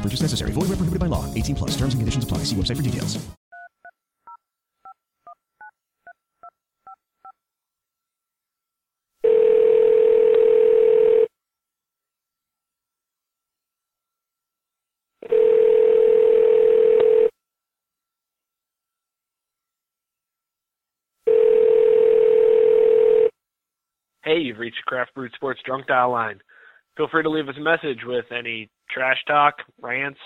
Purchase necessary. Void where prohibited by law. 18 plus. Terms and conditions apply. See website for details. Hey, you've reached Craft Brewed Sports Drunk Dial line. Feel free to leave us a message with any trash talk, rants,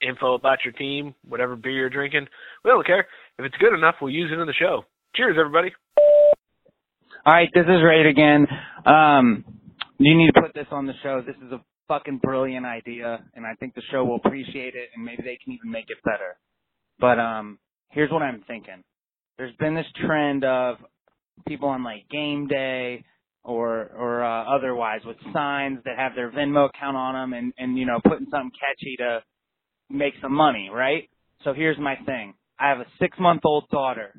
info about your team, whatever beer you're drinking. We don't care. If it's good enough, we'll use it in the show. Cheers, everybody. All right, this is Raid again. Um, you need to put this on the show. This is a fucking brilliant idea, and I think the show will appreciate it, and maybe they can even make it better. But um, here's what I'm thinking. There's been this trend of people on like game day or or uh, otherwise with signs that have their Venmo account on them, and and you know putting something catchy to make some money, right? So here's my thing. I have a six month old daughter.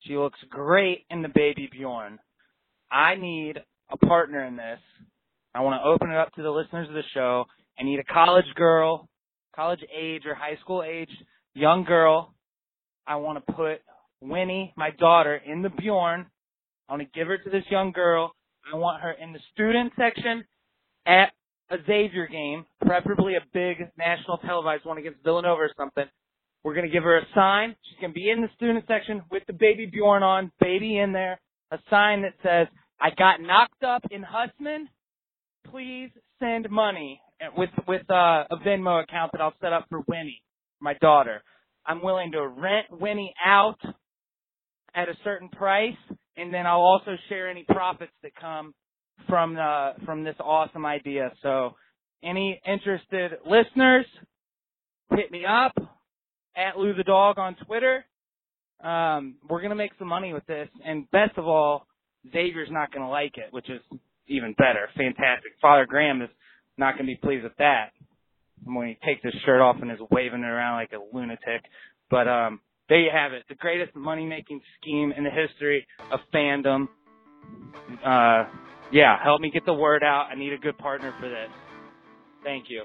She looks great in the baby Bjorn. I need a partner in this. I want to open it up to the listeners of the show. I need a college girl, college age or high school age, young girl. I want to put Winnie, my daughter, in the Bjorn. I want to give her to this young girl. I want her in the student section at a Xavier game, preferably a big national televised one against Villanova or something. We're going to give her a sign. She's going to be in the student section with the baby Bjorn on, baby in there, a sign that says, I got knocked up in Husman. Please send money with, with uh, a Venmo account that I'll set up for Winnie, my daughter. I'm willing to rent Winnie out at a certain price, and then I'll also share any profits that come from the from this awesome idea. So, any interested listeners, hit me up at Lou the Dog on Twitter. Um, we're gonna make some money with this, and best of all, Xavier's not gonna like it, which is even better. Fantastic. Father Graham is not gonna be pleased with that when he takes his shirt off and is waving it around like a lunatic. But um, there you have it. The greatest money making scheme in the history of fandom. Uh, yeah, help me get the word out. I need a good partner for this. Thank you.